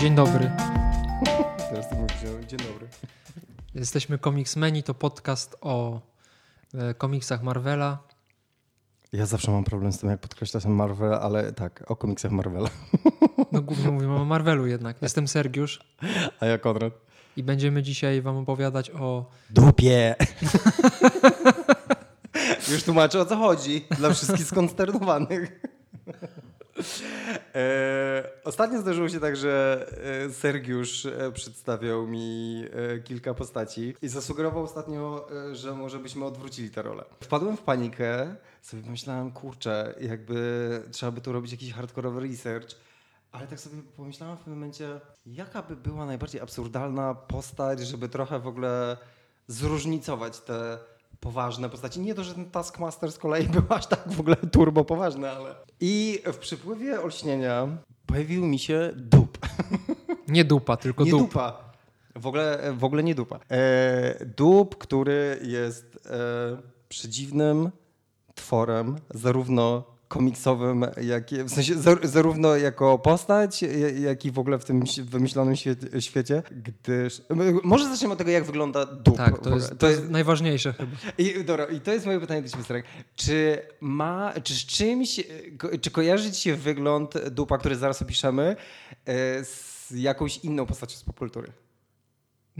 Dzień dobry. Teraz ty mówisz, dzień dobry. Jesteśmy Comicsmeni, to podcast o e, komiksach Marvela. Ja zawsze mam problem z tym, jak podkreśla się Marvel, ale tak, o komiksach Marvela. No głównie mówimy o Marvelu jednak. Jestem Sergiusz A ja Konrad. i będziemy dzisiaj wam opowiadać o... Dupie! Już tłumaczę o co chodzi dla wszystkich skonsternowanych. E, ostatnio zdarzyło się tak, że e, Sergiusz e, przedstawiał mi kilka postaci i zasugerował ostatnio, że może byśmy odwrócili tę rolę. Wpadłem w panikę, sobie pomyślałem, kurczę, jakby trzeba by tu robić jakiś hardkorowy research, ale tak sobie pomyślałem w pewnym momencie, jaka by była najbardziej absurdalna postać, żeby trochę w ogóle zróżnicować te poważne postaci. Nie to, że ten Taskmaster z kolei był aż tak w ogóle turbo poważny, ale... I w przypływie olśnienia pojawił mi się dup. Nie dupa, tylko nie dup. dupa. W ogóle, w ogóle nie dupa. E, dup, który jest e, przedziwnym tworem, zarówno komiksowym, jak, w sensie zar, zarówno jako postać, ja- jak i w ogóle w tym wymyślonym świecie, gdyż... Może zaczniemy od tego, jak wygląda dup. Tak, to jest, to jest najważniejsze chyba. I, dobra, i to jest moje pytanie do Ciebie, Starek. Czy ma, czy z czymś, czy kojarzy Ci się wygląd dupa, który zaraz opiszemy, e, z jakąś inną postacią z popkultury?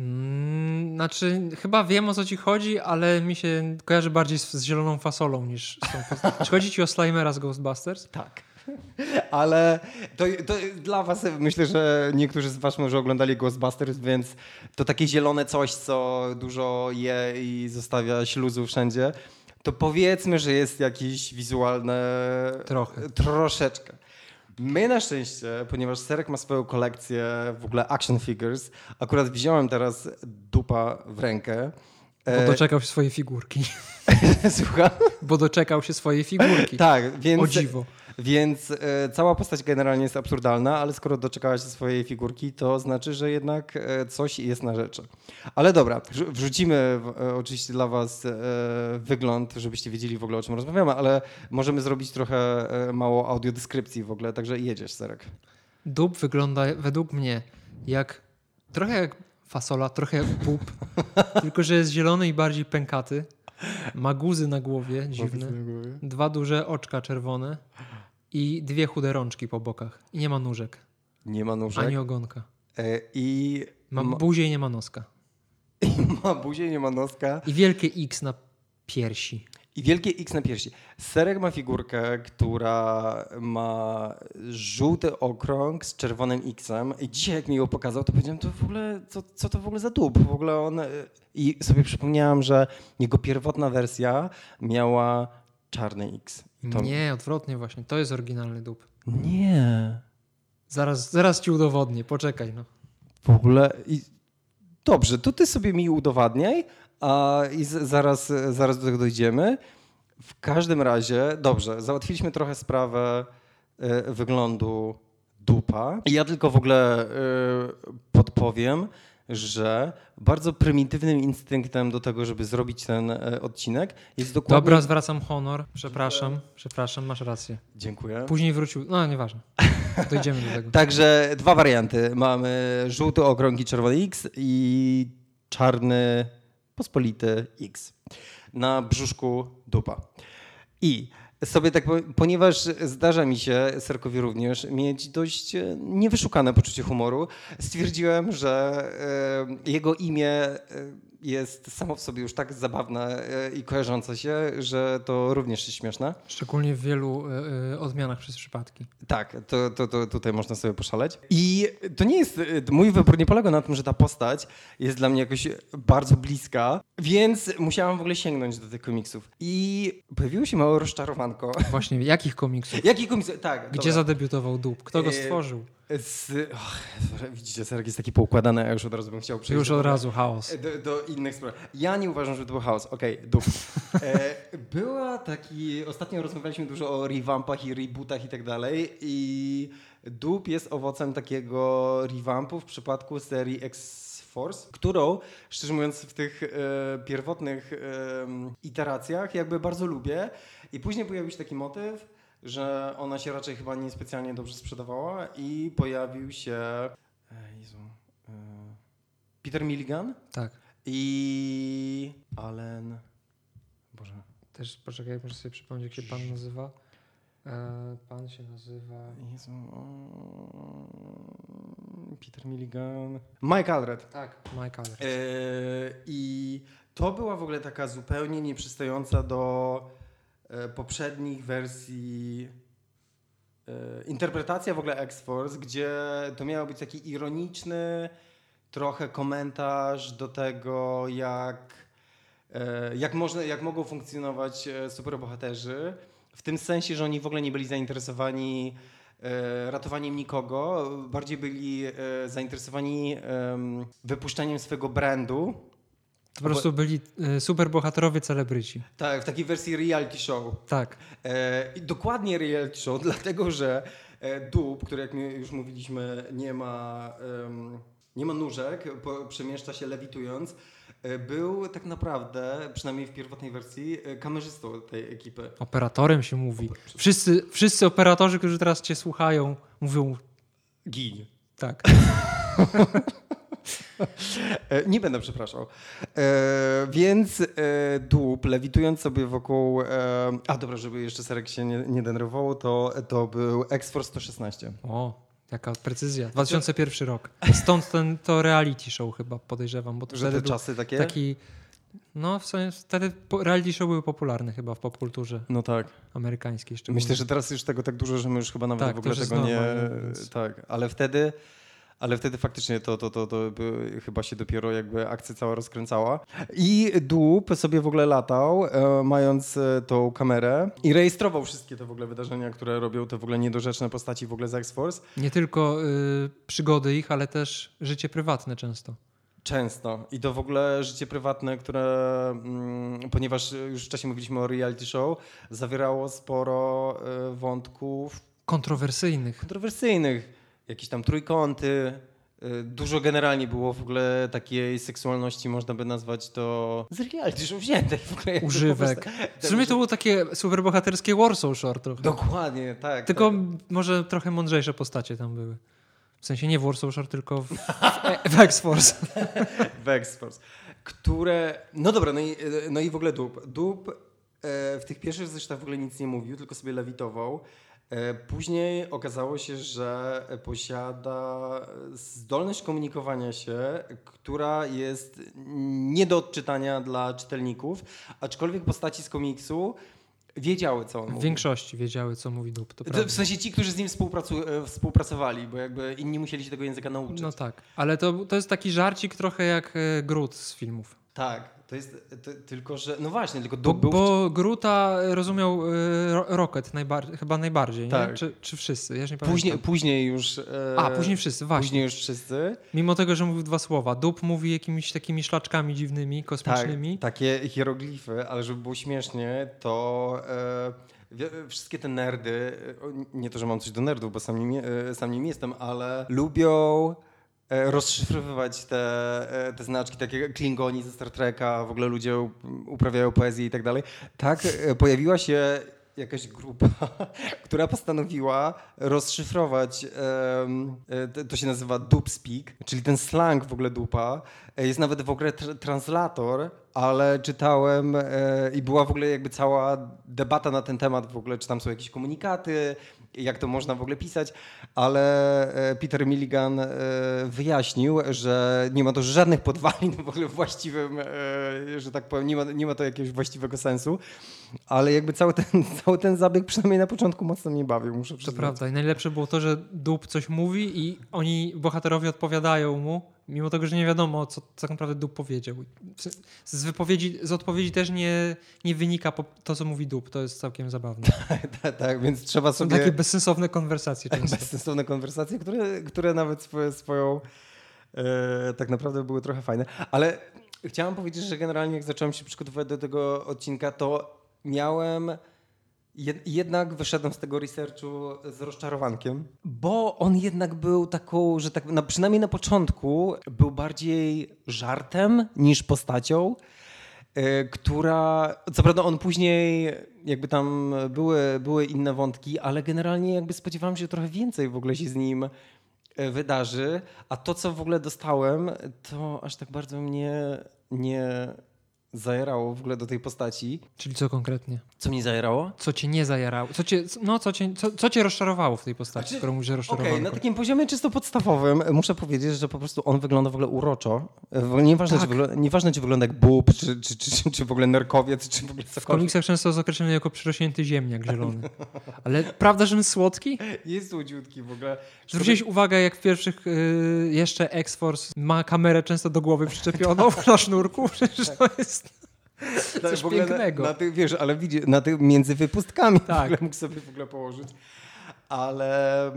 Mm, znaczy, chyba wiem o co ci chodzi, ale mi się kojarzy bardziej z, z zieloną fasolą niż z tą postacią. Czy chodzi ci o Slimera z Ghostbusters? Tak. Ale to, to dla was, myślę, że niektórzy z was może oglądali Ghostbusters, więc to takie zielone coś, co dużo je i zostawia śluzu wszędzie, to powiedzmy, że jest jakieś wizualne... Trochę. Troszeczkę. My na szczęście, ponieważ Serek ma swoją kolekcję w ogóle action figures, akurat wziąłem teraz dupa w rękę. Bo E, doczekał się swojej figurki. Słucham? Bo doczekał się swojej figurki. Tak, więc... O dziwo. Więc e, cała postać generalnie jest absurdalna, ale skoro doczekałaś się swojej figurki, to znaczy, że jednak e, coś jest na rzeczy. Ale dobra, wrzu- wrzucimy w, e, oczywiście dla Was e, wygląd, żebyście wiedzieli w ogóle o czym rozmawiamy, ale możemy zrobić trochę e, mało audiodeskrypcji w ogóle, także jedziesz, Serek. Dup wygląda według mnie jak trochę jak fasola, trochę jak bób, tylko że jest zielony i bardziej pękaty. Ma guzy na głowie dziwne, dwa duże oczka czerwone i dwie chude rączki po bokach. I nie ma nóżek, Nie ma nóżek. ani ogonka. E, I Ma buzię i nie ma noska. ma buzię, nie ma noska. I wielkie X na piersi. I wielkie X na piersi. Serek ma figurkę, która ma żółty okrąg z czerwonym X-em. I dzisiaj jak mi ją pokazał, to powiedziałem, to w ogóle, co, co to w ogóle za dób? W ogóle on... I sobie przypomniałem, że jego pierwotna wersja miała czarny X. To... Nie, odwrotnie właśnie. To jest oryginalny dup. Nie. Zaraz, zaraz ci udowodnię, poczekaj no. W ogóle... I... Dobrze, to ty sobie mi udowadniaj, a i z, zaraz, zaraz do tego dojdziemy. W każdym razie, dobrze, załatwiliśmy trochę sprawę e, wyglądu dupa. I ja tylko w ogóle e, podpowiem, że bardzo prymitywnym instynktem do tego, żeby zrobić ten e, odcinek jest dokładnie... Dobra, zwracam honor. Przepraszam, przepraszam, masz rację. Dziękuję. Później wrócił, no nieważne. Dojdziemy do tego. Także dwa warianty. Mamy żółty okrąg i czerwony X i czarny pospolity X. Na brzuszku dupa. I sobie tak, powiem, ponieważ zdarza mi się, Serkowi również, mieć dość e, niewyszukane poczucie humoru, stwierdziłem, że e, jego imię e, jest samo w sobie już tak zabawne e, i kojarzące się, że to również jest śmieszne. Szczególnie w wielu y, y, odmianach przez przypadki. Tak, to, to, to tutaj można sobie poszaleć. I to nie jest, mój wybór nie polega na tym, że ta postać jest dla mnie jakoś bardzo bliska, więc musiałam w ogóle sięgnąć do tych komiksów. I pojawiło się małe rozczarowanko. Właśnie, jakich komiksów? Jaki komiks? Tak, Gdzie dobra. zadebiutował dup? Kto go E, stworzył? Z, och, widzicie, Serek jest taki poukładany, ja już od razu bym chciał przejść Już do- od razu chaos. do, do innych spraw. Ja nie uważam, że to był chaos. Okej, dup. E, była taki, ostatnio rozmawialiśmy dużo o revampach i rebootach i tak dalej i dup jest owocem takiego revampu w przypadku serii X-Force, którą, szczerze mówiąc, w tych e, pierwotnych em, iteracjach jakby bardzo lubię i później pojawił się taki motyw, że ona się raczej chyba niespecjalnie dobrze sprzedawała i pojawił się... e, Peter Milligan Tak. i Allen. Boże. Też poczekaj, muszę sobie przypomnieć, jak się pan nazywa. E, pan się nazywa. Jezu, o, Peter Milligan. Mike Allred. Tak, Mike Allred. E, I to była w ogóle taka zupełnie nieprzystająca do e, poprzednich wersji e, interpretacja w ogóle X-Force, gdzie to miał być taki ironiczny trochę komentarz do tego, jak, e, jak, można, jak mogą funkcjonować e, superbohaterzy. W tym sensie, że oni w ogóle nie byli zainteresowani e, ratowaniem nikogo, bardziej byli e, zainteresowani em, wypuszczeniem swojego brandu. Po prostu byli e, super bohaterowie celebryci. Tak, w takiej wersji reality show. Tak. E, dokładnie reality show, dlatego że e, dób, który jak my już mówiliśmy, nie ma, em, nie ma nóżek, po, przemieszcza się lewitując, e, był tak naprawdę, przynajmniej w pierwotnej wersji, e, kamerzystą tej ekipy. Operatorem się mówi. Wszyscy, wszyscy operatorzy, którzy teraz cię słuchają, mówią Gin. tak. E, Nie będę przepraszał. E, więc e, dób, lewitując sobie wokół. A dobra, żeby jeszcze Serek się nie, nie denerwował, to, to był X-Force 116. O, jaka precyzja. 2001 rok. Stąd ten, to reality show chyba podejrzewam, bo to Że te czasy takie? taki... No, w sensie wtedy reality show były popularne chyba w popkulturze No tak. amerykańskiej szczególnie. Myślę, że teraz już tego tak dużo, że my już chyba nawet Tak, w ogóle tego nie. więc- Tak, ale wtedy. Ale wtedy faktycznie to, to, to, to chyba się dopiero jakby akcja cała rozkręcała. I Dłup sobie w ogóle latał, e, mając e, tą kamerę i rejestrował wszystkie te w ogóle wydarzenia, które robią te w ogóle niedorzeczne postaci w ogóle z X-Force. Nie tylko y, przygody ich, ale też życie prywatne często. Często. I to w ogóle życie prywatne, które, mm, ponieważ już wcześniej mówiliśmy o reality show, zawierało sporo e, wątków Kontrowersyjnych. kontrowersyjnych. Jakieś tam trójkąty. y, Dużo generalnie było w ogóle takiej seksualności, można by nazwać to z reality show wziętej w ogóle. Używek. W sumie to było takie superbohaterskie Warsaw Shore trochę. Dokładnie, tak. Tylko tak. może trochę mądrzejsze postacie tam były. W sensie nie w Warsaw Shore, tylko w, w, w X-Force. w X-Force, które... No dobra, no i, no i w ogóle Dup. Dup e, w tych pierwszych zresztą w ogóle nic nie mówił, tylko sobie lewitował. E, Później okazało się, że posiada zdolność komunikowania się, która jest nie do odczytania dla czytelników, aczkolwiek postaci z komiksu wiedziały, co on W mówi. większości wiedziały, co mówi dup. To prawda. w sensie ci, którzy z nim e, współpracowali, bo jakby inni musieli się tego języka nauczyć. No tak, ale to, to jest taki żarcik trochę jak e, Groot z filmów. Tak, to jest to, tylko, że. No właśnie, tylko Bo, Dup był. bo Groota rozumiał e, Ro- Rocket najbar- chyba najbardziej, nie? Tak. Czy, czy wszyscy? Ja już nie Później, pamiętam. później już. E, A, później wszyscy, właśnie. Później już wszyscy. Mimo tego, że mówił dwa słowa. Dup mówi jakimiś takimi szlaczkami dziwnymi, Tak, kosmicznymi. takie hieroglify, ale żeby było śmiesznie, to. E, wie- Wszystkie te nerdy, e, nie to, że mam coś do nerdów, bo sam nim, e, sam nim jestem, ale lubią e, rozszyfrowywać te, e, te znaczki, takie klingoni ze Star Treka, w ogóle ludzie uprawiają poezję i tak dalej. Tak, e, pojawiła się jakaś grupa, która postanowiła rozszyfrować, e, to- się nazywa dupspeak, czyli ten slang w ogóle dupa. E, Jest nawet w ogóle tr- translator, ale czytałem e, i była w ogóle jakby cała debata na ten temat w ogóle, czy tam są jakieś komunikaty, jak to można w ogóle pisać, ale e, Peter Milligan e, wyjaśnił, że nie ma to żadnych podwalin w ogóle właściwym, e, że tak powiem, nie ma, nie ma to jakiegoś właściwego sensu, ale jakby cały ten, cały ten zabieg przynajmniej na początku mocno mnie bawił, muszę To przyznać. prawda. I najlepsze było to, że dup coś mówi i oni, bohaterowie, odpowiadają mu, mimo tego, że nie wiadomo, co tak naprawdę dup powiedział. Z- wypowiedzi, z odpowiedzi też nie, nie wynika po- to, co mówi dup. To jest całkiem zabawne. tak, tak, więc trzeba Są sobie... takie bezsensowne konwersacje często. bezsensowne konwersacje, które, które nawet swoje, swoją e, tak naprawdę były trochę fajne. Ale chciałem powiedzieć, że generalnie jak zacząłem się przygotowywać do tego odcinka, to miałem jed, jednak wyszedłem z tego researchu z rozczarowankiem, bo on jednak był taką, że tak na, przynajmniej na początku był bardziej żartem niż postacią e, która, co prawda on później, jakby tam były, były inne wątki, ale generalnie jakby spodziewałem się trochę więcej w ogóle się z nim e, wydarzy, a to, co w ogóle dostałem, to aż tak bardzo mnie nie zajerało w ogóle do tej postaci. Czyli co konkretnie? Co mnie zajerało? Co cię nie zajerało? Co cię, no, co cię, co, co cię rozczarowało w tej postaci, znaczy, skoro mówisz, że okay, na takim poziomie czysto podstawowym muszę powiedzieć, że po prostu on wygląda w ogóle uroczo. Nieważne, tak. czy, wygląda, nieważne czy wygląda jak bób, czy, czy, czy, czy, w ogóle nerkowiec, czy w ogóle cokolwiek. W komiksach często jest określony jako przyrośnięty ziemniak zielony. Ale prawda, że on jest słodki? Jest słodziutki w ogóle. Zwróciłeś uwagę, jak w pierwszych y, jeszcze X-Force ma kamerę często do głowy przyczepioną na sznurku? Przecież to jest... Coś tak, pięknego. Na, na ty, wiesz, ale widzisz, na ty, między wypustkami tak. mógł sobie w ogóle położyć. Ale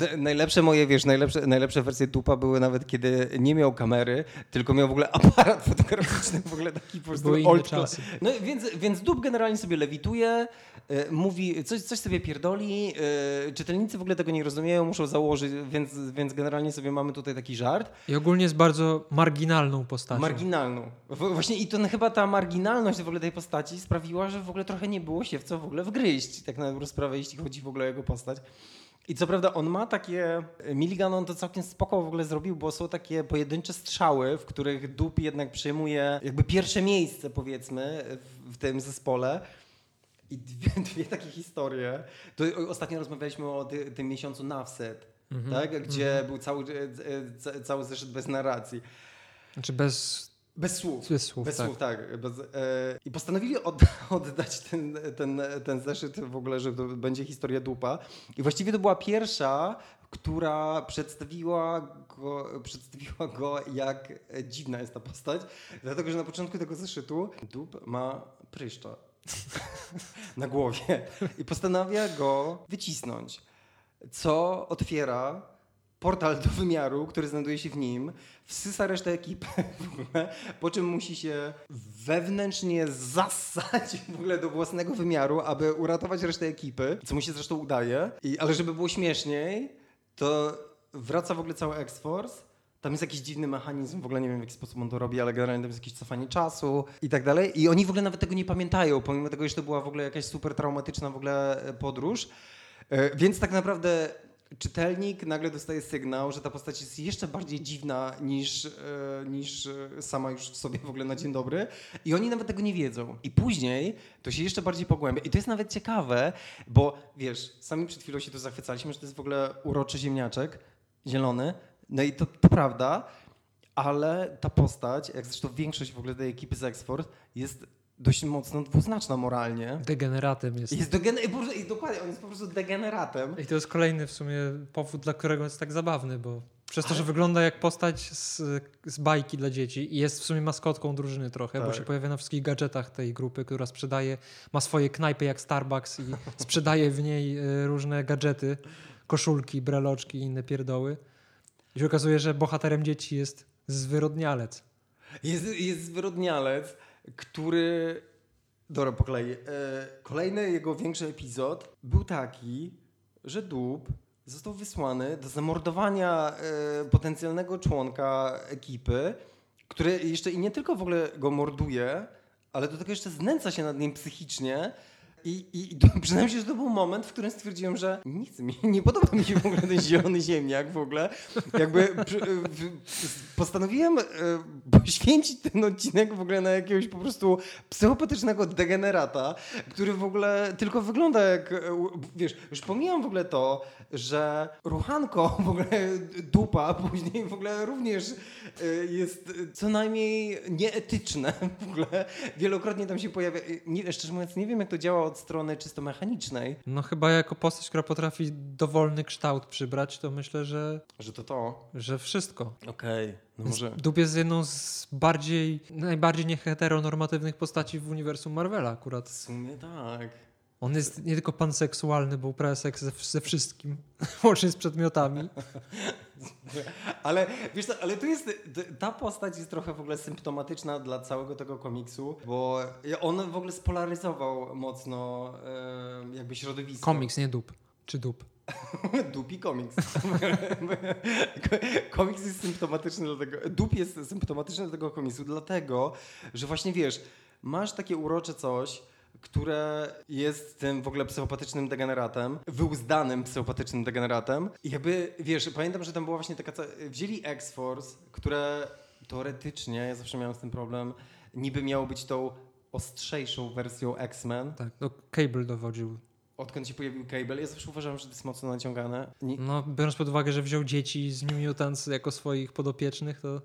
yy, najlepsze moje, wiesz, najlepsze, najlepsze wersje dupa były nawet kiedy nie miał kamery, tylko miał w ogóle aparat fotograficzny, w ogóle taki po prostu old czasy. No więc, więc dup generalnie sobie lewituje, E, mówi, coś, coś sobie pierdoli, e, czytelnicy w ogóle tego nie rozumieją, muszą założyć, więc, więc generalnie sobie mamy tutaj taki żart. I ogólnie jest bardzo marginalną postacią. Marginalną. Właśnie i to chyba ta marginalność w ogóle tej postaci sprawiła, że w ogóle trochę nie było się w co w ogóle wgryźć, tak na dobrą sprawę, jeśli chodzi w ogóle o jego postać. I co prawda on ma takie, Milligan on to całkiem spoko w ogóle zrobił, bo są takie pojedyncze strzały, w których Dup jednak przejmuje jakby pierwsze miejsce powiedzmy w, w tym zespole. I dwie, dwie takie historie. To ostatnio rozmawialiśmy o ty, tym miesiącu Nafset, mm -hmm. tak? gdzie mm -hmm. był cały, e, e, cały zeszyt bez narracji. Znaczy bez bez słów. Bez słów, Bez tak. słów, tak. Bez, e, I postanowili od, oddać ten, ten, ten zeszyt w ogóle, że to będzie historia dupa. I właściwie to była pierwsza, która przedstawiła go, przedstawiła go jak dziwna jest ta postać. Dlatego, że na początku tego zeszytu dup ma pryszcza. na głowie. I postanawia go wycisnąć, co otwiera portal do wymiaru, który znajduje się w nim, wsysa resztę ekipy ogóle, po czym musi się wewnętrznie zassać w ogóle do własnego wymiaru, aby uratować resztę ekipy, co mu się zresztą udaje, I, ale żeby było śmieszniej, to wraca w ogóle cały X-Force tam jest jakiś dziwny mechanizm, w ogóle nie wiem w jaki sposób on to robi, ale generalnie tam jest jakieś cofanie czasu i tak dalej. I oni w ogóle nawet tego nie pamiętają, pomimo tego, że to była w ogóle jakaś super traumatyczna w ogóle e, podróż. E, więc tak naprawdę czytelnik nagle dostaje sygnał, że ta postać jest jeszcze bardziej dziwna niż, e, niż sama już w sobie w ogóle na dzień dobry i oni nawet tego nie wiedzą. I później to się jeszcze bardziej pogłębia. I to jest nawet ciekawe, bo wiesz, sami przed chwilą się tu zachwycaliśmy, że to jest w ogóle uroczy ziemniaczek, zielony, no i to, to prawda, ale ta postać, jak zresztą większość w ogóle tej ekipy z Export, jest dość mocno dwuznaczna moralnie. Degeneratem jest. Jest degener dokładnie, on jest po prostu degeneratem. I to jest kolejny w sumie powód, dla którego jest tak zabawny, bo przez to, że wygląda jak postać z, z bajki dla dzieci i jest w sumie maskotką drużyny trochę, tak. bo się pojawia na wszystkich gadżetach tej grupy, która sprzedaje, ma swoje knajpy jak Starbucks i sprzedaje w niej e, różne gadżety, koszulki, breloczki i inne pierdoły. I się okazuje, że bohaterem dzieci jest zwyrodnialec. Jest, jest zwyrodnialec, który... Dobra, po kolei. E, kolejny jego większy epizod był taki, że Dub został wysłany do zamordowania e, potencjalnego członka ekipy, który jeszcze i nie tylko w ogóle go morduje, ale do tego jeszcze znęca się nad nim psychicznie i, i, się, że to był moment, w którym stwierdziłem, że nic mi, nie podoba mi się w ogóle ten zielony ziemniak w ogóle. Jakby przy, w, postanowiłem e, poświęcić ten odcinek w ogóle na jakiegoś po prostu psychopatycznego degenerata, który w ogóle tylko wygląda jak, e, wiesz, już pomijam w ogóle to, że ruchanko w ogóle dupa później w ogóle również e, jest co najmniej nieetyczne w ogóle. Wielokrotnie tam się pojawia. Nie, szczerze mówiąc, nie wiem jak to działa od strony czysto mechanicznej. No chyba jako postać, która potrafi dowolny kształt przybrać, to myślę, że... Że to to? Że wszystko. Okej. Okay. No może... Dub jest jedną z bardziej, najbardziej nieheteronormatywnych postaci w uniwersum Marvela akurat. W sumie tak. On jest nie tylko panseksualny, bo uprawia seks ze, ze wszystkim, łącznie z przedmiotami. ale wiesz co, ale tu jest, ta postać jest trochę w ogóle symptomatyczna dla całego tego komiksu, bo on w ogóle spolaryzował mocno jakby środowisko. Komiks, nie dup. Czy dup? Dupi komiks. komiks jest symptomatyczny dla tego, dup jest symptomatyczny dla tego komiksu, dlatego, że właśnie wiesz, masz takie urocze coś, które jest tym w ogóle psychopatycznym degeneratem, wyuzdanym psychopatycznym degeneratem. I jakby, wiesz, pamiętam, że tam była właśnie taka, wzięli X-Force, które teoretycznie, ja zawsze miałem z tym problem, niby miało być tą ostrzejszą wersją X-Men. Tak, to Cable dowodził. Odkąd się pojawił Cable, ja zawsze uważałem, że to jest mocno naciągane. Nie... No, biorąc pod uwagę, że wziął dzieci z New Mutants jako swoich podopiecznych, to...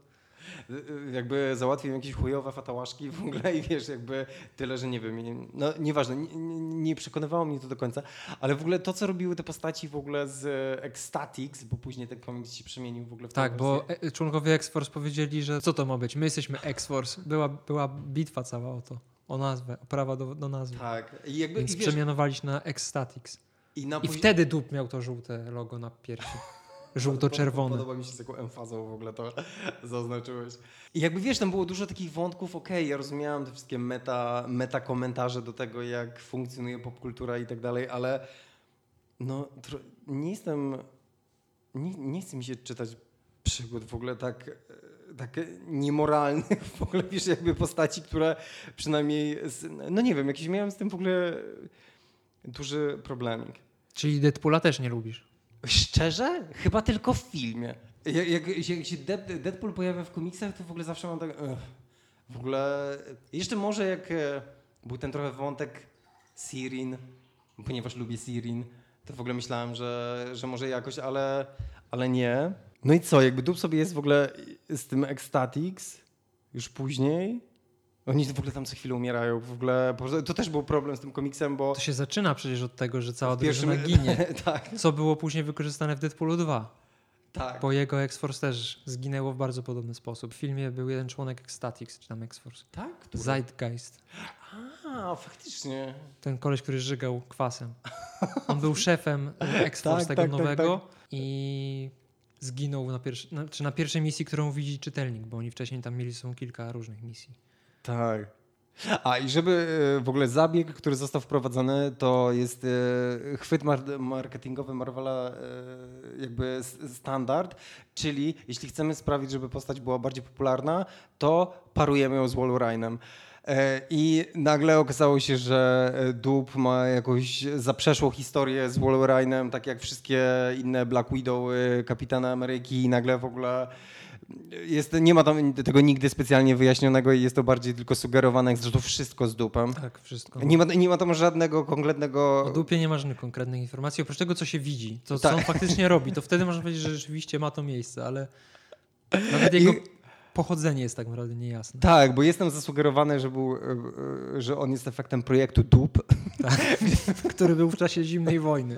Jakby załatwił jakieś chujowe fatałaszki w ogóle i wiesz, jakby tyle, że nie wiem, no nieważne, nie, nie przekonywało mnie to do końca, ale w ogóle to, co robiły te postaci w ogóle z Ecstatics, bo później ten komiks się przemienił w ogóle w Tak, bo e, członkowie X-Force powiedzieli, że co to ma być, my jesteśmy X-Force, była, była bitwa cała o to o nazwę, o prawa do, do nazwy. Tak. I jakby, Więc i wiesz, na Ecstatics. I, na I wtedy Dup miał to żółte logo na piersi. Żółto-czerwone. Podoba mi się z jaką emfazą w ogóle to zaznaczyłeś. I jakby wiesz, tam było dużo takich wątków, okej, okay, ja rozumiałem te wszystkie meta, meta komentarze do tego, jak funkcjonuje popkultura i tak dalej, ale no nie jestem, nie, nie chce mi się czytać przygód w ogóle tak tak niemoralnych w ogóle, wiesz, jakby postaci, które przynajmniej, no nie wiem, jakiś miałem z tym w ogóle duży problemik. Czyli Deadpoola też nie lubisz? Szczerze? Chyba tylko w filmie. Jak, jak, jak się Deadpool pojawia w komiksach, to w ogóle zawsze mam tak... Ugh. W ogóle... Jeszcze może jak e, był ten trochę wątek Sirin, ponieważ lubię Sirin, to w ogóle myślałem, że, że może jakoś, ale, ale nie. No i co, jakby dup sobie jest w ogóle z tym Ecstatics już później. Oni w ogóle tam co chwilę umierają. W ogóle to też był problem z tym komiksem, bo... To się zaczyna przecież od tego, że cała drużyna ginie. tak. Co było później wykorzystane w Deadpoolu 2. Tak. Bo jego X-Force też zginęło w bardzo podobny sposób. W filmie był jeden członek Ecstatics, czy tam X-Force. Tak? Który? Zeitgeist. A, faktycznie. Ten koleś, który żygał kwasem. On był szefem X-Force tak, tego tak, tak nowego tak, i zginął na, pierwszy, na, czy na pierwszej misji, którą widzi czytelnik, bo oni wcześniej tam mieli są kilka różnych misji. Tak. A i żeby e, w ogóle zabieg, który został wprowadzony, to jest e, chwyt marketingowy Marvela e, jakby standard, czyli jeśli chcemy sprawić, żeby postać była bardziej popularna, to parujemy ją z Wolverine'em. E, I nagle okazało się, że Dub ma jakąś zaprzeszłą historię z Wolverine'em, tak jak wszystkie inne Black Widow, Kapitana Ameryki i nagle w ogóle jest, nie ma tam tego nigdy specjalnie wyjaśnionego i jest to bardziej tylko sugerowane, jak zresztą wszystko z dupem. Tak, wszystko. Nie ma, nie ma tam żadnego konkretnego... O dupie nie ma żadnych konkretnych informacji, oprócz tego, co się widzi, to co tak. on faktycznie robi, to wtedy można powiedzieć, że rzeczywiście ma to miejsce, ale nawet jego... I pochodzenie jest tak naprawdę niejasne. Tak, bo jestem zasugerowany, że, był, e, e, że on jest efektem projektu DUP. Tak, który był w czasie zimnej wojny.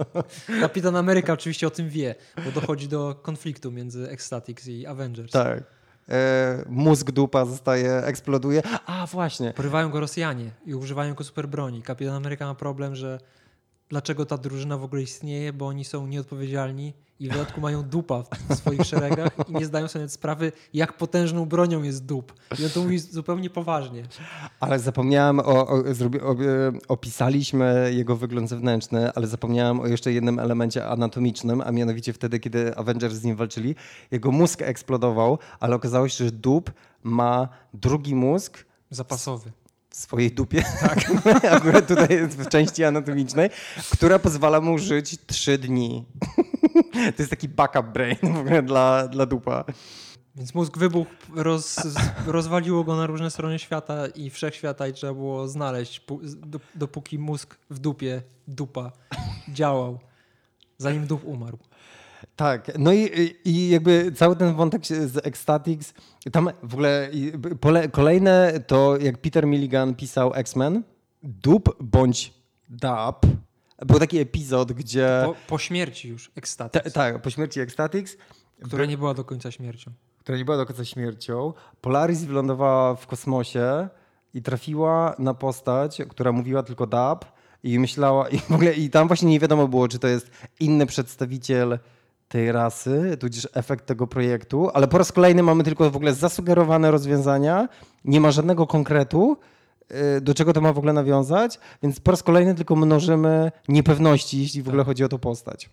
Kapitan Ameryka oczywiście o tym wie, bo dochodzi do konfliktu między Ecstatics i Avengers. Tak. E, mózg dupa zostaje, eksploduje. A, właśnie. Porywają go Rosjanie i używają go super broni. Kapitan Ameryka ma problem, że dlaczego ta drużyna w ogóle istnieje, bo oni są nieodpowiedzialni i w dodatku mają dupa w swoich szeregach i nie zdają sobie nawet sprawy, jak potężną bronią jest dup. I on to mówi zupełnie poważnie. Ale zapomniałem, o, o, o, opisaliśmy jego wygląd zewnętrzny, ale zapomniałem o jeszcze jednym elemencie anatomicznym, a mianowicie wtedy, kiedy Avengers z nim walczyli, jego mózg eksplodował, ale okazało się, że dup ma drugi mózg zapasowy w swojej dupie, tak. akurat tutaj w części anatomicznej, która pozwala mu żyć trzy dni. to jest taki backup brain w ogóle dla, dla dupa. Więc mózg wybuchł, roz, rozwaliło go na różne strony świata i wszechświata i trzeba było znaleźć, dopóki mózg w dupie, dupa, działał, zanim duch umarł. Tak, no i, i jakby cały ten wątek z Ecstatics, tam w ogóle kolejne to jak Peter Milligan pisał X-Men, dup bądź dub, był taki epizod, gdzie... Po, po śmierci już Ecstatics. Tak, po śmierci Ecstatics. Która nie była do końca śmiercią. Która nie była do końca śmiercią. Polaris wylądowała w kosmosie i trafiła na postać, która mówiła tylko dub i myślała, i w ogóle i tam właśnie nie wiadomo było, czy to jest inny przedstawiciel tej rasy, tudzież efekt tego projektu, ale po raz kolejny mamy tylko w ogóle zasugerowane rozwiązania, nie ma żadnego konkretu, do czego to ma w ogóle nawiązać, więc po raz kolejny tylko mnożymy niepewności, jeśli w ogóle chodzi o tą postać.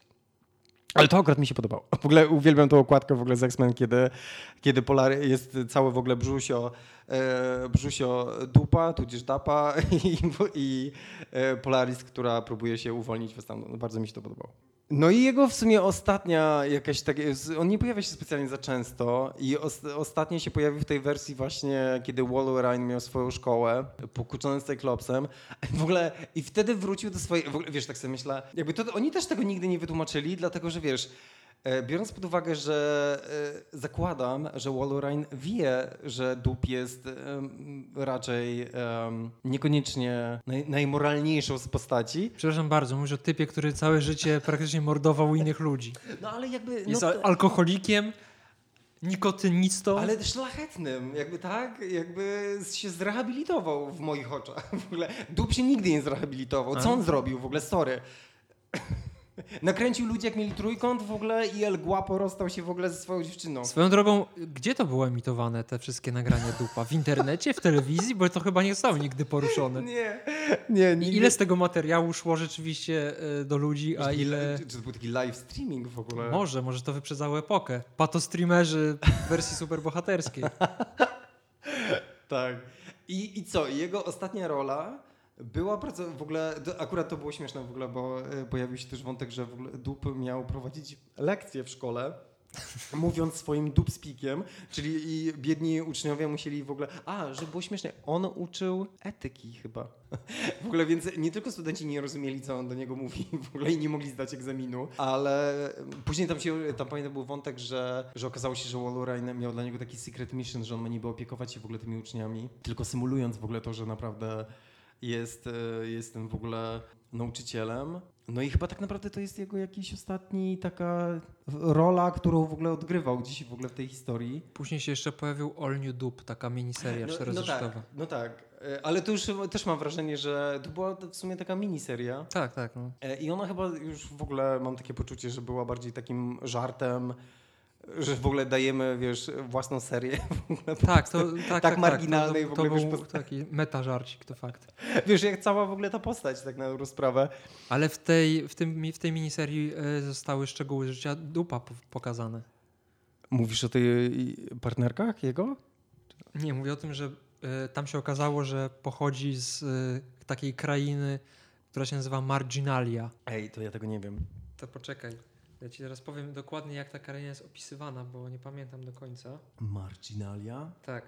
Ale to akurat mi się podobało. W ogóle uwielbiam tą okładkę w ogóle z X-Men, kiedy, kiedy Polar jest całe w ogóle brzusio, e, brzusio dupa, tudzież dapa i, i e, Polaris, która próbuje się uwolnić stamtąd. Bardzo mi się to podobało. No i jego w sumie ostatnia jakaś tak, on nie pojawia się specjalnie za często i os, ostatnio się pojawił w tej wersji właśnie, kiedy Wolverine miał swoją szkołę, pokuczony z Cyclopsem. W ogóle i wtedy wrócił do swojej, w ogóle, wiesz, tak sobie myślę, jakby to, oni też tego nigdy nie wytłumaczyli, dlatego że wiesz, biorąc pod uwagę, że e, zakładam, że Wolverine wie, że dup jest raczej niekoniecznie naj, najmoralniejszą z postaci. Przepraszam bardzo, mówisz o typie, który całe życie praktycznie mordował innych ludzi. No ale jakby... Jest no to... alkoholikiem, nikotynistą. Ale szlachetnym, jakby tak, jakby się zrehabilitował w moich oczach. W ogóle dup się nigdy nie zrehabilitował. Co on zrobił w ogóle? Sorry. Nakręcił ludzi, jak mieli trójkąt w ogóle i El Guapo rozstał się w ogóle ze swoją dziewczyną. Swoją drogą, gdzie to było emitowane, te wszystkie nagrania dupa? W internecie, w telewizji? Bo to chyba nie zostało nigdy poruszone. Nie, nie. nie I ile z tego materiału szło rzeczywiście e, do ludzi, a ile... Czy to był taki live streaming w ogóle? Może, może to wyprzedzało epokę. Patostreamerzy w wersji superbohaterskiej. tak. I, I co? Jego ostatnia rola była bardzo, w ogóle, akurat to było śmieszne w ogóle, bo e, pojawił się też wątek, że w ogóle Dup miał prowadzić lekcje w szkole, mówiąc swoim dupspikiem, czyli i biedni uczniowie musieli w ogóle, a, że było śmieszne, on uczył etyki chyba. W ogóle więc nie tylko studenci nie rozumieli, co on do niego mówi, w ogóle i nie mogli zdać egzaminu, ale później tam się, tam pamiętam był wątek, że, że okazało się, że Wolverine miał dla niego taki secret mission, że on ma niby opiekować się w ogóle tymi uczniami, tylko symulując w ogóle to, że naprawdę jest, e, jestem w ogóle nauczycielem. No i chyba tak naprawdę to jest jego jakiś ostatni taka rola, którą w ogóle odgrywał dziś w ogóle w tej historii. Później się jeszcze pojawił All New Dupe, taka miniseria no, no tak, no tak, e, ale to już też mam wrażenie, że to była w sumie taka miniseria. Tak, tak. No. E, I ona chyba już w ogóle mam takie poczucie, że była bardziej takim żartem, że w ogóle dajemy, wiesz, własną serię. tak, to, tak, tak, tak marginalnej tak, to, to, w ogóle. To był taki metażarcik, to fakt. Wiesz, jak cała w ogóle ta postać, tak na rozprawę. Ale w tej, w tym, w tej miniserii e, zostały szczegóły życia dupa pokazane. Mówisz o tej partnerkach jego? Nie, mówię o tym, że y, tam się okazało, że pochodzi z y, takiej krainy, która się nazywa Marginalia. Ej, to ja tego nie wiem. To poczekaj. Ja ci teraz powiem dokładnie, jak ta karina jest opisywana, bo nie pamiętam do końca. Marginalia? Tak.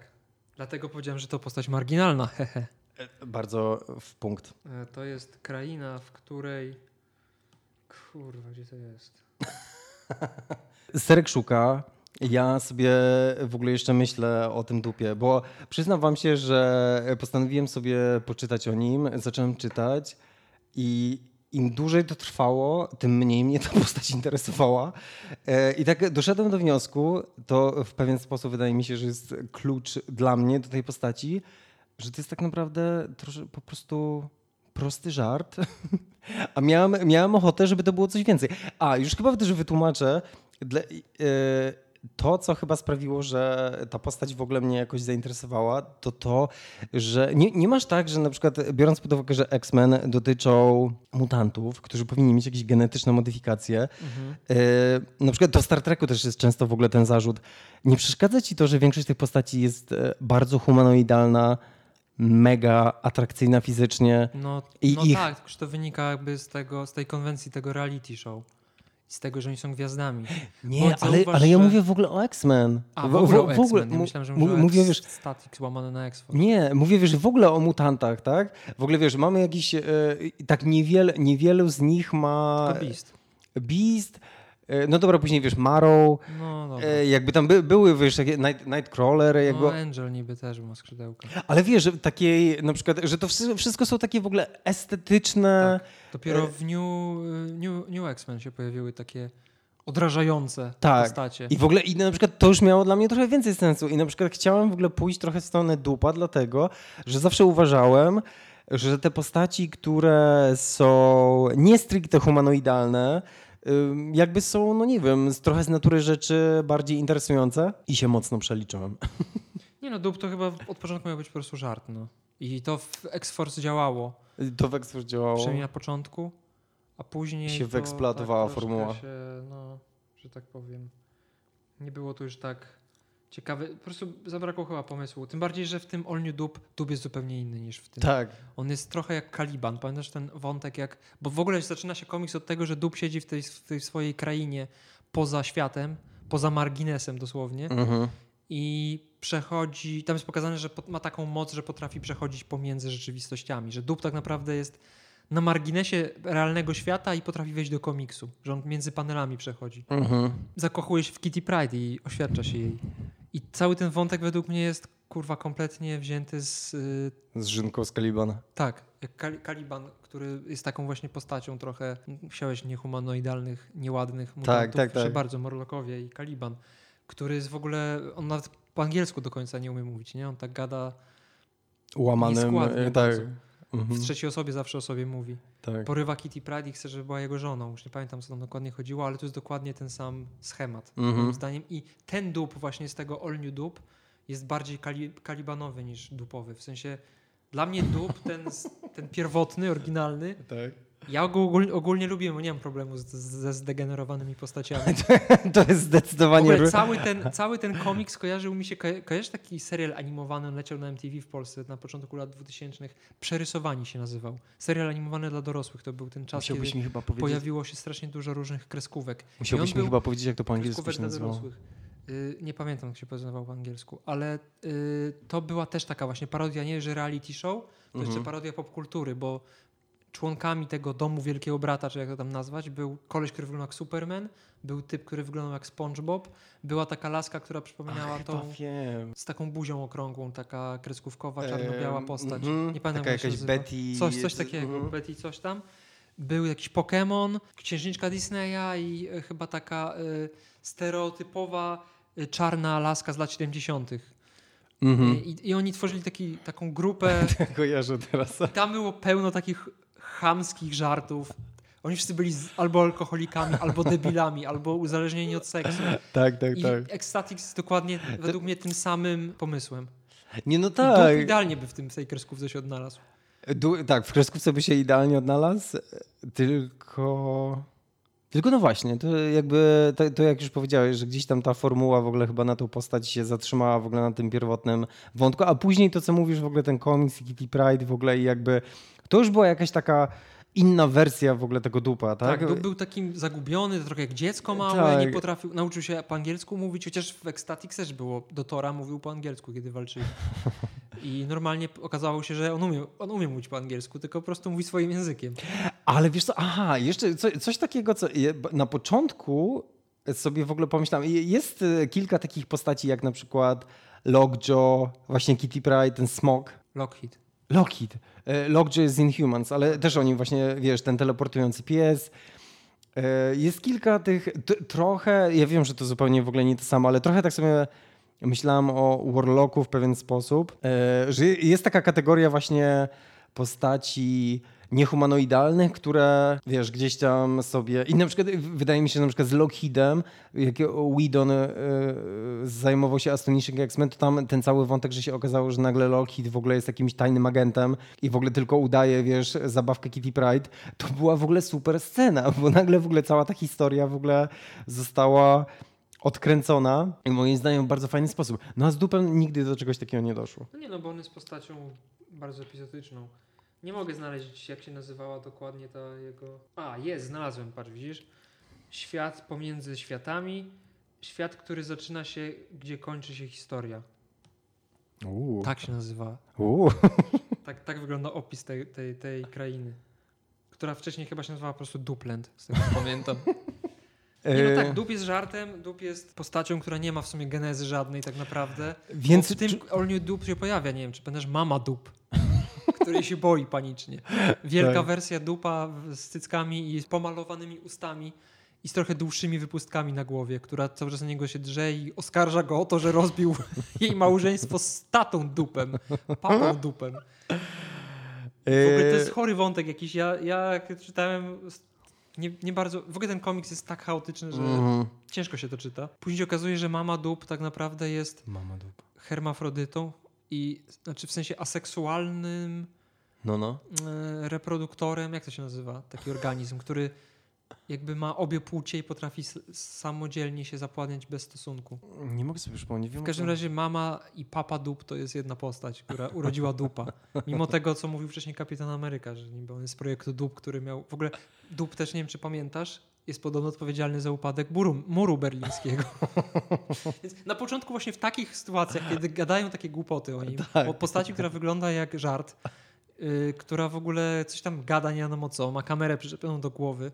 Dlatego powiedziałem, że to postać marginalna. Hehe. E, bardzo w punkt. E, to jest kraina, w której. Kurwa, gdzie to jest? Serek szuka. Ja sobie w ogóle jeszcze myślę o tym dupie, bo przyznam wam się, że postanowiłem sobie poczytać o nim, zacząłem czytać i im dłużej to trwało, tym mniej mnie ta postać interesowała. E, I tak doszedłem do wniosku, to w pewien sposób wydaje mi się, że jest klucz dla mnie do tej postaci, że to jest tak naprawdę po prostu prosty żart. A miałem, miałem ochotę, żeby to było coś więcej. A, już chyba też wytłumaczę. Dla, yy, to, co chyba sprawiło, że ta postać w ogóle mnie jakoś zainteresowała, to to, że nie, nie masz tak, że na przykład biorąc pod uwagę, że X-Men dotyczą mutantów, którzy powinni mieć jakieś genetyczne modyfikacje, mhm. y, na przykład do Star Treku też jest często w ogóle ten zarzut. Nie przeszkadza ci to, że większość tych postaci jest e, bardzo humanoidalna, mega atrakcyjna fizycznie. No, no ich... tak, tylko że to wynika jakby z, tego, z tej konwencji tego reality show z tego, że oni są gwiazdami. Nie, ale, ale ja mówię w ogóle o X-Men. A, w, ogóle o X-Men. Ja myślałem, że mówię, wiesz, Static łamane na x Nie, mówię, wiesz, w ogóle o mutantach, tak? W ogóle, wiesz, mamy jakiś, e, tak niewiele, niewielu z nich ma... To Beast. Beast, no dobra, później wiesz, Marrow, no, e, jakby tam by, były, wiesz, takie Night, Nightcrawler. Jakby... No Angel niby też ma skrzydełka. Ale wiesz, takiej na przykład, że to wszystko są takie w ogóle estetyczne... Tak Dopiero e, w New, New, New X-Men się pojawiły takie odrażające tak. postacie. I w ogóle i na przykład to już miało dla mnie trochę więcej sensu. I na przykład chciałem w ogóle pójść trochę w stronę dupa, dlatego, że zawsze uważałem, że te postaci, które są nie stricte humanoidalne, jakby są, no nie wiem, trochę z natury rzeczy bardziej interesujące i się mocno przeliczyłem. Nie no, dup to chyba od początku miał być po prostu żart, no. I to w X-Force działało. To w X-Force działało. Przynajmniej na początku. a później się wyeksploatowała tak formuła. Się, no, że tak powiem. Nie było to już tak ciekawe. Po prostu zabrakło chyba pomysłu. Tym bardziej, że w tym All New Dub dub jest zupełnie inny niż w tym. Tak. On jest trochę jak Kaliban. Pamiętasz ten wątek jak... Bo w ogóle zaczyna się komiks od tego, że dub siedzi w tej, w tej swojej krainie poza światem, poza marginesem dosłownie Mhm. i przechodzi... Tam jest pokazane, że ma taką moc, że potrafi przechodzić pomiędzy rzeczywistościami. Że dub tak naprawdę jest na marginesie realnego świata i potrafi wejść do komiksu. Że on między panelami przechodzi. Mhm. Zakochuje się w Kitty Pride i oświadcza się jej. I cały ten wątek według mnie jest kurwa kompletnie wzięty z... y, Z Rzynką z Kalibana. tak, Kal- Kaliban, który jest taką właśnie postacią trochę, wsiałeś niehumanoidalnych, nieładnych mutantów, Tak, tak, tak. bardzo, Morlockowie i Kaliban, który jest w ogóle, on nawet po angielsku do końca nie umie mówić, nie? On tak gada Łamanym. Tak. bardzo. Mhm. w trzeciej osobie, zawsze o sobie mówi. tak. Porywa Kitty Pride i chce, żeby była jego żoną. Już nie pamiętam, co tam dokładnie chodziło, ale to jest dokładnie ten sam schemat, Mhm. moim zdaniem. I ten dup właśnie z tego All New Dup jest bardziej kali kalibanowy niż dupowy. W sensie dla mnie dup, ten, ten pierwotny, oryginalny, tak. Ja ogólnie, ogólnie lubię, bo nie mam problemu z, ze zdegenerowanymi postaciami. To jest W zdecydowanie... ogóle cały ten, cały ten komiks kojarzył mi się, ko- kojarzysz taki serial animowany, on leciał na MTV w Polsce na początku lat 2000, Przerysowani się nazywał. Serial animowany dla dorosłych, to był ten czas, Musiałbyś kiedy chyba powiedzieć... pojawiło się strasznie dużo różnych kreskówek. Musiałbyś mi był chyba powiedzieć, jak to po angielsku się nazywało. Y, nie pamiętam, jak się nazywał po angielsku, ale y, to była też taka właśnie parodia, nie że reality show, to jeszcze Mhm. parodia popkultury, bo członkami tego domu Wielkiego Brata, czy jak to tam nazwać, był koleś, który wyglądał jak Superman, był typ, który wyglądał jak SpongeBob, była taka laska, która przypominała Ach, tą wiem. z taką buzią okrągłą, taka kreskówkowa, czarno-biała postać. mhm. Nie pamiętam, Taka jak jakaś nazywa. Betty... Coś, coś takiego, Mhm. Betty coś tam. Był jakiś Pokémon, księżniczka Disneya i e, chyba taka e, stereotypowa e, czarna laska z lat 70. Mhm. I, I oni tworzyli taki, taką grupę. Kojarzę teraz. Tam było pełno takich chamskich żartów. Oni wszyscy byli albo alkoholikami, albo debilami, albo uzależnieni od seksu. Tak, tak, I tak. Ecstatics jest dokładnie według mnie tym samym pomysłem. Nie, no tak. Idealnie by w tym w tej kreskówce się odnalazł. Du- tak, w kreskówce by się idealnie odnalazł, tylko... Tylko no właśnie, to jakby, to, to jak już powiedziałeś, że gdzieś tam ta formuła w ogóle chyba na tą postać się zatrzymała w ogóle na tym pierwotnym wątku, a później to, co mówisz, w ogóle ten komiks i Kitty Pride w ogóle i jakby, to już była jakaś taka inna wersja w ogóle tego dupa, tak? Tak, był takim zagubiony, trochę jak dziecko małe, Tak. nie potrafił, nauczył się po angielsku mówić, chociaż w Ecstatics też było, do Tora mówił po angielsku, kiedy walczyli. I normalnie okazało się, że on umie, on umie mówić po angielsku, tylko po prostu mówi swoim językiem. Ale wiesz co, aha, jeszcze co, coś takiego, co na początku sobie w ogóle pomyślałem, je- jest e, kilka takich postaci, jak na przykład Lockjaw, właśnie Kitty Pryde, ten Smog. Lockheed. Lockheed. E, Lockjaw jest z Inhumans, ale też o nim właśnie, wiesz, ten teleportujący pies. E, Jest kilka tych, trochę, ja wiem, że to zupełnie w ogóle nie to samo, ale trochę tak sobie myślałem o Warlocku w pewien sposób, e, że jest taka kategoria właśnie postaci niehumanoidalnych, które, wiesz, gdzieś tam sobie... I na przykład y, wydaje mi się, że na przykład z Lockheedem, jak Whedon e, zajmował się Astonishing X-Men, to tam ten cały wątek, że się okazało, że nagle Lockheed w ogóle jest jakimś tajnym agentem i w ogóle tylko udaje, wiesz, zabawkę Kitty Pride, to była w ogóle super scena, bo nagle w ogóle cała ta historia w ogóle została odkręcona i moim zdaniem w bardzo fajny sposób. No a z dupem nigdy do czegoś takiego nie doszło. No nie no, bo on jest postacią bardzo epizodyczną. Nie mogę znaleźć, jak się nazywała dokładnie ta jego... A, jest, znalazłem, patrz, widzisz? Świat pomiędzy światami, świat, który zaczyna się, gdzie kończy się historia. Uuu. Tak się nazywa. Uuu. Tak, tak wygląda opis tej, tej, tej krainy. Która wcześniej chyba się nazywała po prostu Dupland, z tego pamiętam. Nie no E, tak, Dup jest żartem, Dup jest postacią, która nie ma w sumie genezy żadnej tak naprawdę. Więc Bo w tym All New Dup się pojawia, nie wiem, czy pamiętasz Mama Dup, której się boi panicznie. Wielka Tak. wersja Dupa z cyckami i z pomalowanymi ustami i z trochę dłuższymi wypustkami na głowie, która cały czas na niego się drze i oskarża go o to, że rozbił jej małżeństwo z tatą Dupem, papą Dupem. W ogóle to jest chory wątek jakiś. Ja, ja jak czytałem, nie, nie bardzo. W ogóle ten komiks jest tak chaotyczny, że Mhm. ciężko się to czyta. Później się okazuje, że mama dup tak naprawdę jest Mama dupa. hermafrodytą i znaczy w sensie aseksualnym no, no. e, reproduktorem, jak to się nazywa, taki organizm, który jakby ma obie płcie i potrafi samodzielnie się zapładniać bez stosunku. Nie mogę sobie przypomnieć. W każdym razie mama i papa dup to jest jedna postać, która urodziła dupa. Mimo tego, co mówił wcześniej Kapitan Ameryka, że niby on jest z projektu dup, który miał... W ogóle dup też, nie wiem czy pamiętasz, jest podobno odpowiedzialny za upadek muru, muru berlińskiego. Więc na początku właśnie w takich sytuacjach, kiedy gadają takie głupoty o nim, tak. o postaci, która wygląda jak żart, yy, która w ogóle coś tam gada nie wiadomo co, ma kamerę przyczepioną do głowy,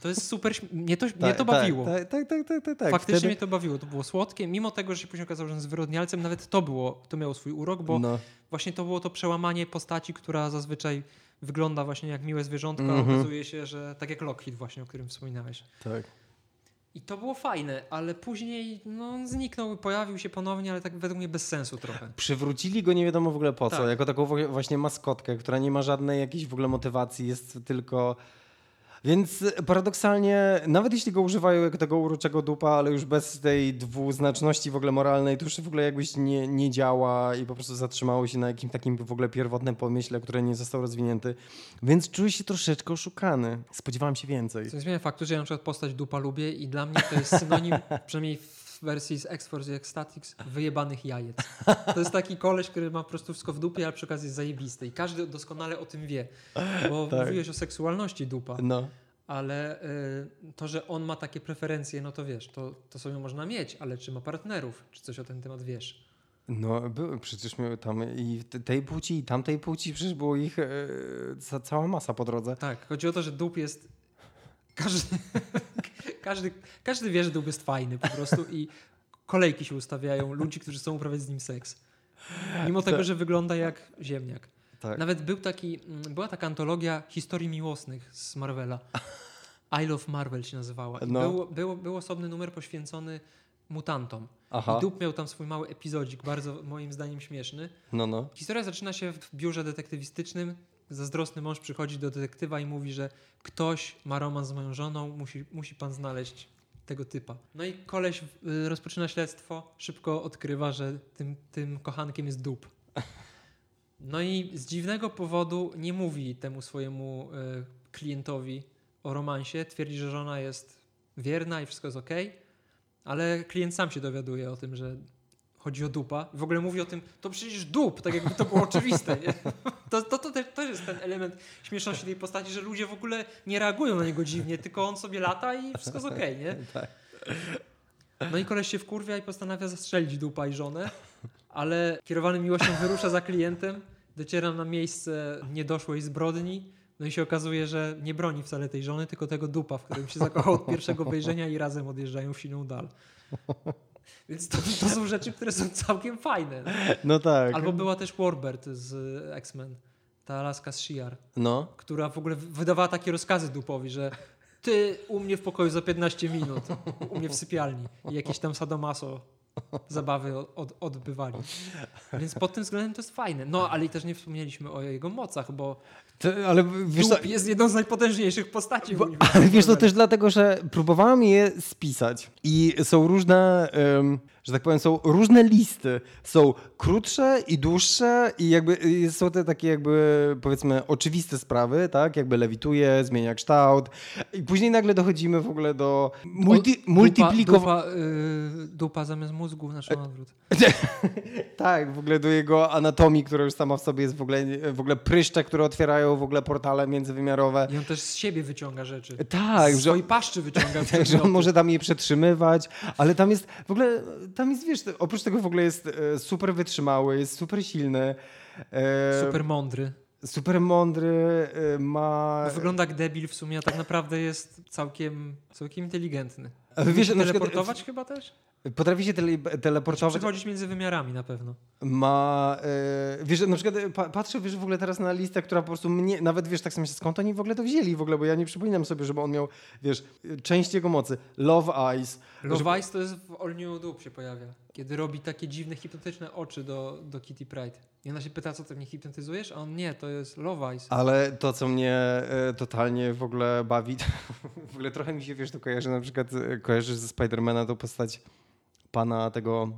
to jest super, mnie to, mnie to tak, bawiło. Tak, tak, tak, tak, tak, tak. Faktycznie Wtedy... mnie to bawiło, to było słodkie, mimo tego, że się później okazało, że on jest zwyrodnialcem, nawet to było, to miało swój urok, bo no. właśnie to było to przełamanie postaci, która zazwyczaj wygląda właśnie jak miłe zwierzątko, mm -hmm. a okazuje się, że tak jak Lockheed właśnie, o którym wspominałeś. Tak. I to było fajne, ale później no, zniknął, pojawił się ponownie, ale tak według mnie bez sensu trochę. Przywrócili go nie wiadomo w ogóle po co, tak. jako taką właśnie maskotkę, która nie ma żadnej jakiejś w ogóle motywacji, jest tylko więc paradoksalnie, nawet jeśli go używają jako tego uroczego dupa, ale już bez tej dwuznaczności w ogóle moralnej, to już w ogóle jakbyś nie, nie działa i po prostu zatrzymało się na jakimś takim w ogóle pierwotnym pomyśle, które nie został rozwinięty. Więc czuję się troszeczkę oszukany. Spodziewałem się więcej. Co nie zmienia faktu, że ja na przykład postać dupa lubię i dla mnie to jest synonim, przynajmniej w wersji z X-Force X Statics, wyjebanych jajec. To jest taki koleś, który ma po prostu wszystko w dupie, ale przy okazji jest zajebisty. I każdy doskonale o tym wie. Bo tak. mówiłeś o seksualności dupa. No ale y, to, że on ma takie preferencje, no to wiesz, to, to sobie można mieć, ale czy ma partnerów, czy coś o ten temat wiesz? No, były przecież miały tam i tej płci, i tamtej płci, przecież było ich e, cała masa po drodze. Tak, chodzi o to, że dup jest. Każdy, każdy, każdy wie, że dup jest fajny po prostu i kolejki się ustawiają ludzi, którzy chcą uprawiać z nim seks. Mimo tego, tak. że wygląda jak ziemniak. Tak. Nawet był taki, mm, była taka antologia historii miłosnych z Marvela. I Love Marvel się nazywała. I no. był, był, był osobny numer poświęcony mutantom. Aha. I Dup miał tam swój mały epizodzik, bardzo moim zdaniem śmieszny. No, no. Historia zaczyna się w biurze detektywistycznym. Zazdrosny mąż przychodzi do detektywa i mówi, że ktoś ma romans z moją żoną, musi, musi pan znaleźć tego typa. No i koleś y, rozpoczyna śledztwo, szybko odkrywa, że tym, tym kochankiem jest Dup. No i z dziwnego powodu nie mówi temu swojemu y, klientowi o romansie. Twierdzi, że żona jest wierna i wszystko jest ok, ale klient sam się dowiaduje o tym, że chodzi o dupa. W ogóle mówi o tym, to przecież dup, tak jakby to było oczywiste. Nie? To, to, to, też jest ten element śmieszności tej postaci, że ludzie w ogóle nie reagują na niego dziwnie, tylko on sobie lata i wszystko jest okej, okay, nie? Tak. No i koleś się wkurwia i postanawia zastrzelić dupa i żonę, ale kierowany miłością wyrusza za klientem, dociera na miejsce niedoszłej zbrodni, no i się okazuje, że nie broni wcale tej żony, tylko tego dupa, w którym się zakochał od pierwszego wejrzenia i razem odjeżdżają w siną dal. Więc to, to, są rzeczy, które są całkiem fajne. No tak. Albo była też Warbird z X-Men, ta Alaska z Shiar, no. która w ogóle wydawała takie rozkazy dupowi, że ty u mnie w pokoju za 15 minut, u mnie w sypialni i jakieś tam sadomaso zabawy od, odbywali. Więc pod tym względem to jest fajne. No, ale też nie wspomnieliśmy o jego mocach, bo to, ale wiesz, to, jest jedną z najpotężniejszych postaci. Bo, ale wiesz, to też dlatego, że próbowałem je spisać i są różne, um, że tak powiem, są różne listy. Są krótsze i dłuższe i jakby y, są te takie jakby powiedzmy oczywiste sprawy, tak? Jakby lewituje, zmienia kształt i później nagle dochodzimy w ogóle do multi, multiplikowania... Dupa, yy, dupa zamiast mózgu w naszym odwrót. tak, w ogóle do jego anatomii, która już sama w sobie jest w ogóle, w ogóle pryszcze, które otwierają w ogóle portale międzywymiarowe. I on też z siebie wyciąga rzeczy. Tak. Z swojej paszczy wyciąga. tak, że on może tam je przetrzymywać, ale tam jest w ogóle, tam jest, wiesz, oprócz tego w ogóle jest e, super wytrzymały, jest super silny. E, super mądry. Super mądry, e, ma... Wygląda jak debil w sumie, a tak naprawdę jest całkiem, całkiem inteligentny. Wiesz, teleportować przykład, chyba też? Potrafi się tele, teleportować. Przechodzić między wymiarami na pewno. Ma, yy, wiesz, na przykład pa, patrzę wiesz, w ogóle teraz na listę, która po prostu mnie, nawet wiesz, tak sobie skąd oni w ogóle to wzięli w ogóle, bo ja nie przypominam sobie, żeby on miał, wiesz, część jego mocy. Love Eyes. Love Eyes to jest w All New Dupe się pojawia, kiedy robi takie dziwne, hipnotyczne oczy do, do Kitty Pride. I ona się pyta, co ty mnie hipnotyzujesz? A on nie, to jest Love Eyes. Ale to, co mnie y, totalnie w ogóle bawi, w ogóle trochę mi się, wiesz, to kojarzy, na przykład y, kojarzysz ze Spidermana tą postać pana tego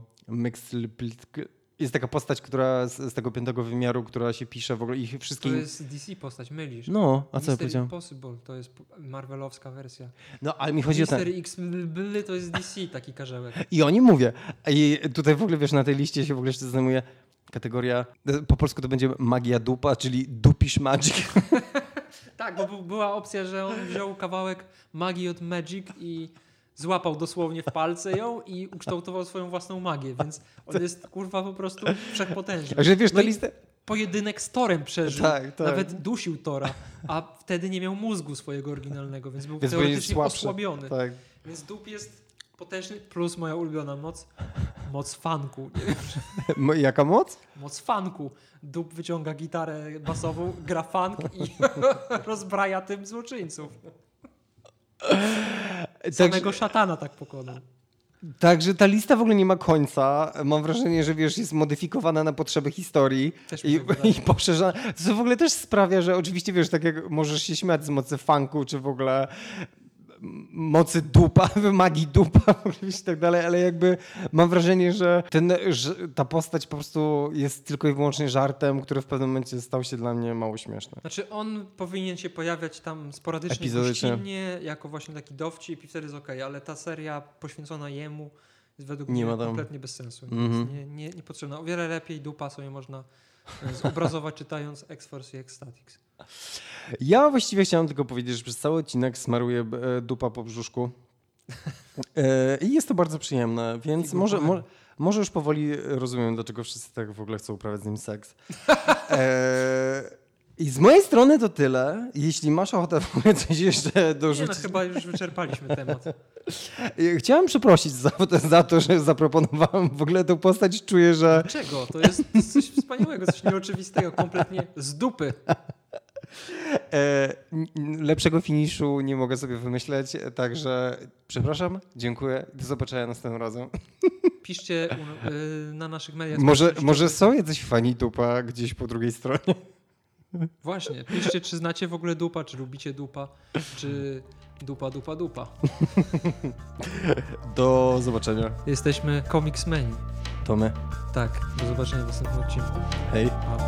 Jest taka postać, która z, z tego piątego wymiaru, która się pisze w ogóle ich wszystkie... To jest DC postać, mylisz. No, a co ja powiedziałem? Impossible, to jest Marvelowska wersja. No, ale mi chodzi o ten... X to jest DC, taki karzełek. I o nim mówię. I tutaj w ogóle, wiesz, na tej liście się w ogóle jeszcze zajmuje kategoria, po polsku to będzie magia dupa, czyli dupisz magic. Tak, bo była opcja, że on wziął kawałek magii od Magic i złapał dosłownie w palce ją i ukształtował swoją własną magię, więc on jest kurwa po prostu wszechpotężny. Także wiesz, No listę... Pojedynek z Torem przeżył, Tak, tak. nawet dusił Tora, a wtedy nie miał mózgu swojego oryginalnego, więc był Więc teoretycznie osłabiony. Tak. Więc dup jest potężny, plus moja ulubiona moc, moc fanku. Jaka moc? moc fanku. Dup wyciąga gitarę basową, gra funk i rozbraja tym złoczyńców. Samego szatana tak pokonał. Także ta lista w ogóle nie ma końca. Mam wrażenie, że wiesz, jest modyfikowana na potrzeby historii i, tak i poszerzana. Co w ogóle też sprawia, że oczywiście wiesz, tak jak możesz się śmiać z mocy funku, czy w ogóle mocy dupa, magii dupa ogóle i tak dalej, ale jakby mam wrażenie, że, ten, że ta postać po prostu jest tylko i wyłącznie żartem, który w pewnym momencie stał się dla mnie mało śmieszny. Znaczy on powinien się pojawiać tam sporadycznie, Epizodycznie. gościnnie, jako właśnie taki dowcip i wtedy jest okej, ale ta seria poświęcona jemu jest według Nie mnie kompletnie bez sensu. Mhm. Jest nie, nie, niepotrzebna. O wiele lepiej dupa sobie można e, zobrazować czytając X-Force i X-Statics. Ja właściwie chciałem tylko powiedzieć, że przez cały odcinek smaruję e, dupa po brzuszku. E, I jest to bardzo przyjemne, więc może, mo, może już powoli rozumiem, dlaczego wszyscy tak w ogóle chcą uprawiać z nim seks. E, I z mojej strony to tyle. Jeśli masz ochotę coś jeszcze Nie no, dorzucić. chyba już wyczerpaliśmy temat. Chciałem przeprosić za, za to, że zaproponowałem w ogóle tę postać. Czuję, że Dlaczego? To jest coś wspaniałego, coś nieoczywistego, kompletnie z dupy. E, lepszego finiszu nie mogę sobie wymyśleć. e, Także przepraszam, dziękuję. Do zobaczenia następnym razem. Piszcie y, na naszych mediach. Może, może są jacyś fani dupa gdzieś po drugiej stronie? Właśnie, piszcie, czy znacie w ogóle dupa, czy lubicie dupa, czy dupa, dupa, dupa. Do zobaczenia. Jesteśmy Comicsmeni. To my. Tak, do zobaczenia w następnym odcinku. Hej. Pa.